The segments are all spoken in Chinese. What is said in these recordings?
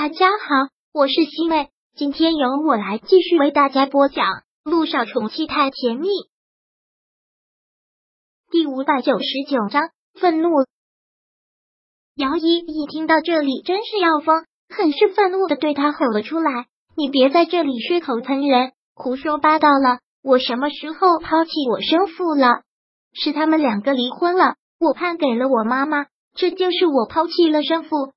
大家好，我是西妹，今天由我来继续为大家播讲《路上宠妻太甜蜜》第五百九十九章愤怒。姚依一听到这里，真是要疯，很是愤怒的对他吼了出来：“你别在这里血口喷人，胡说八道了！我什么时候抛弃我生父了？是他们两个离婚了，我判给了我妈妈，这就是我抛弃了生父。”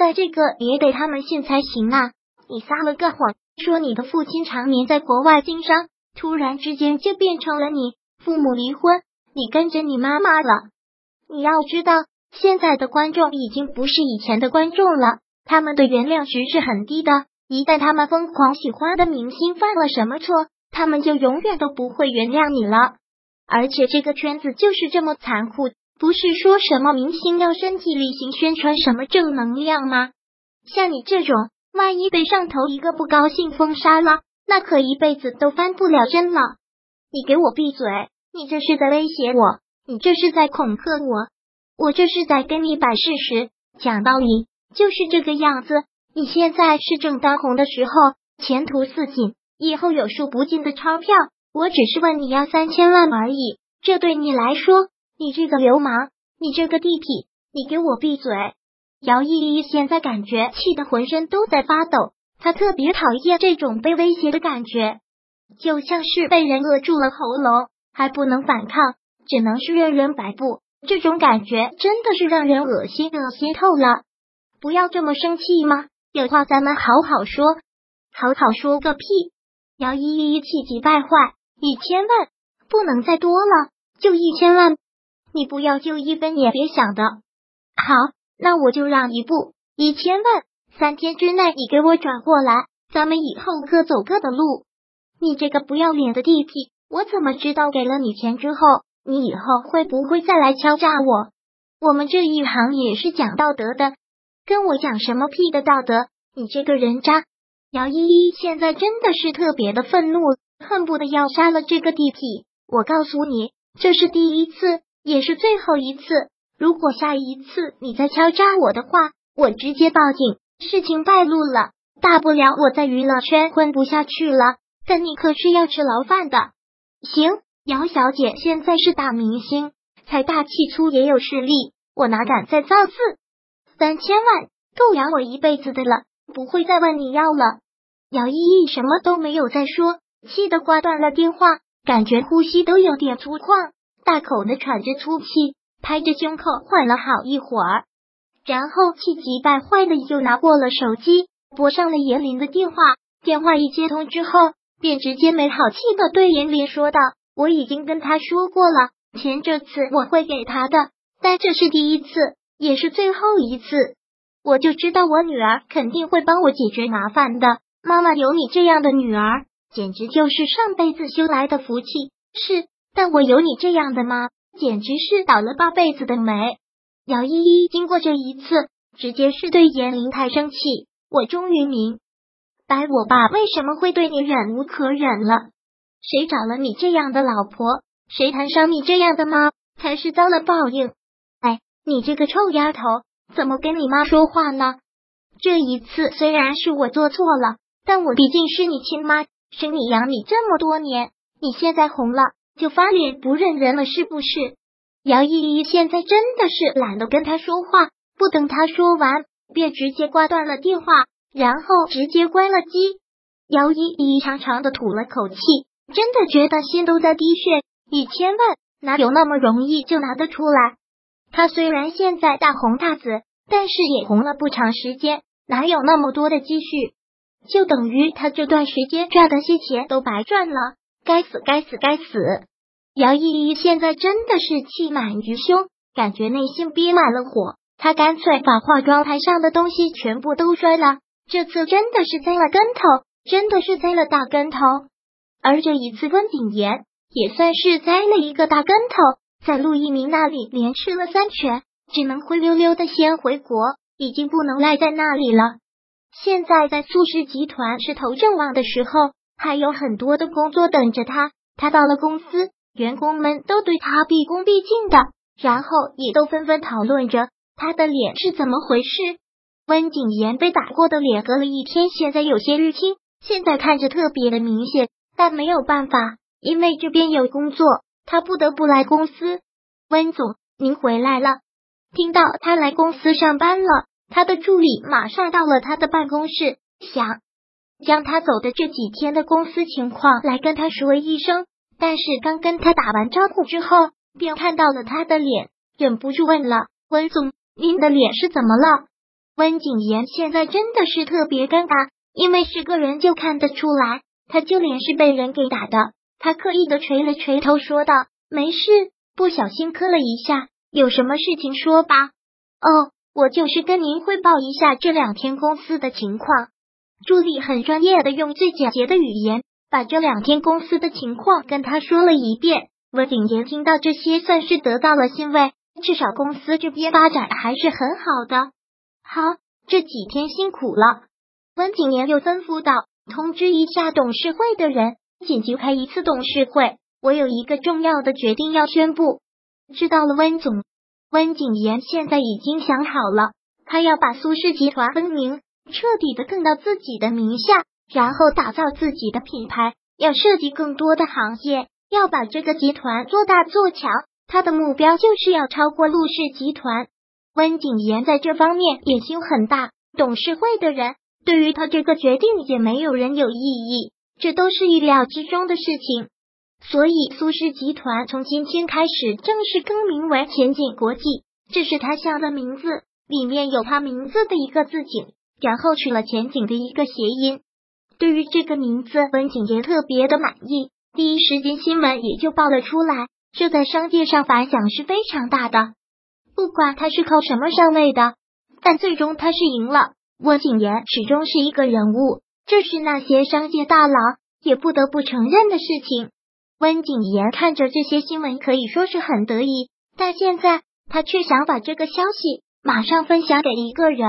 在这个也得他们信才行啊！你撒了个谎，说你的父亲常年在国外经商，突然之间就变成了你父母离婚，你跟着你妈妈了。你要知道，现在的观众已经不是以前的观众了，他们的原谅值是很低的。一旦他们疯狂喜欢的明星犯了什么错，他们就永远都不会原谅你了。而且这个圈子就是这么残酷。不是说什么明星要身体力行宣传什么正能量吗？像你这种，万一被上头一个不高兴封杀了，那可一辈子都翻不了身了。你给我闭嘴！你这是在威胁我，你这是在恐吓我，我这是在跟你摆事实、讲道理，就是这个样子。你现在是正当红的时候，前途似锦，以后有数不尽的钞票。我只是问你要三千万而已，这对你来说。你这个流氓，你这个地痞，你给我闭嘴！姚依依现在感觉气得浑身都在发抖，她特别讨厌这种被威胁的感觉，就像是被人扼住了喉咙，还不能反抗，只能是任人摆布。这种感觉真的是让人恶心，恶心透了！不要这么生气吗？有话咱们好好说，好好说个屁！姚依依气急败坏，一千万不能再多了，就一千万。你不要就一分也别想的。好，那我就让一步，一千万，三天之内你给我转过来，咱们以后各走各的路。你这个不要脸的地痞，我怎么知道给了你钱之后，你以后会不会再来敲诈我？我们这一行也是讲道德的，跟我讲什么屁的道德？你这个人渣！姚依依现在真的是特别的愤怒，恨不得要杀了这个地痞。我告诉你，这是第一次。也是最后一次。如果下一次你再敲诈我的话，我直接报警。事情败露了，大不了我在娱乐圈混不下去了。但你可是要吃牢饭的。行，姚小姐现在是大明星，财大气粗也有势力，我哪敢再造次？三千万够养我一辈子的了，不会再问你要了。姚依依什么都没有再说，气得挂断了电话，感觉呼吸都有点粗犷。大口的喘着粗气，拍着胸口缓了好一会儿，然后气急败坏的又拿过了手机，拨上了严林的电话。电话一接通之后，便直接没好气的对严林说道：“我已经跟他说过了，钱这次我会给他的，但这是第一次，也是最后一次。我就知道我女儿肯定会帮我解决麻烦的。妈妈有你这样的女儿，简直就是上辈子修来的福气。是。”但我有你这样的吗？简直是倒了八辈子的霉！姚依依经过这一次，直接是对严林太生气。我终于明白我爸为什么会对你忍无可忍了。谁找了你这样的老婆？谁谈上你这样的妈，才是遭了报应？哎，你这个臭丫头，怎么跟你妈说话呢？这一次虽然是我做错了，但我毕竟是你亲妈，生你养你这么多年，你现在红了。就翻脸不认人了，是不是？姚依依现在真的是懒得跟他说话，不等他说完，便直接挂断了电话，然后直接关了机。姚依依长长的吐了口气，真的觉得心都在滴血。一千万哪有那么容易就拿得出来？他虽然现在大红大紫，但是也红了不长时间，哪有那么多的积蓄？就等于他这段时间赚的些钱都白赚了。该死，该死，该死！姚依依现在真的是气满于胸，感觉内心憋满了火。她干脆把化妆台上的东西全部都摔了。这次真的是栽了跟头，真的是栽了大跟头。而这一次温景言也算是栽了一个大跟头，在陆一鸣那里连吃了三拳，只能灰溜溜的先回国，已经不能赖在那里了。现在在苏氏集团是头正旺的时候，还有很多的工作等着他。他到了公司。员工们都对他毕恭毕敬的，然后也都纷纷讨论着他的脸是怎么回事。温景言被打过的脸隔了一天，现在有些淤青，现在看着特别的明显，但没有办法，因为这边有工作，他不得不来公司。温总，您回来了。听到他来公司上班了，他的助理马上到了他的办公室，想将他走的这几天的公司情况来跟他说一声。但是刚跟他打完招呼之后，便看到了他的脸，忍不住问了：“温总，您的脸是怎么了？”温景言现在真的是特别尴尬，因为是个人就看得出来，他就脸是被人给打的。他刻意的垂了垂头，说道：“没事，不小心磕了一下，有什么事情说吧。”哦，我就是跟您汇报一下这两天公司的情况。助理很专业的用最简洁的语言把这两天公司的情况跟他说了一遍。温景言听到这些，算是得到了欣慰，至少公司这边发展还是很好的。好，这几天辛苦了。温景言又吩咐道：“通知一下董事会的人，紧急开一次董事会。我有一个重要的决定要宣布。”知道了，温总。温景言现在已经想好了，他要把苏氏集团分明，彻底的更到自己的名下，然后打造自己的品牌，要涉及更多的行业，要把这个集团做大做强。他的目标就是要超过陆氏集团。温景言在这方面野心很大，董事会的人对于他这个决定也没有人有异议，这都是意料之中的事情。所以苏氏集团从今天开始正式更名为前景国际，这是他下的名字，里面有他名字的一个字景，然后取了前景的一个谐音。对于这个名字，温景言特别的满意，第一时间新闻也就报了出来，这在商界上反响是非常大的。不管他是靠什么上位的，但最终他是赢了。温景言始终是一个人物，这是那些商界大佬也不得不承认的事情。温景言看着这些新闻，可以说是很得意，但现在他却想把这个消息马上分享给一个人。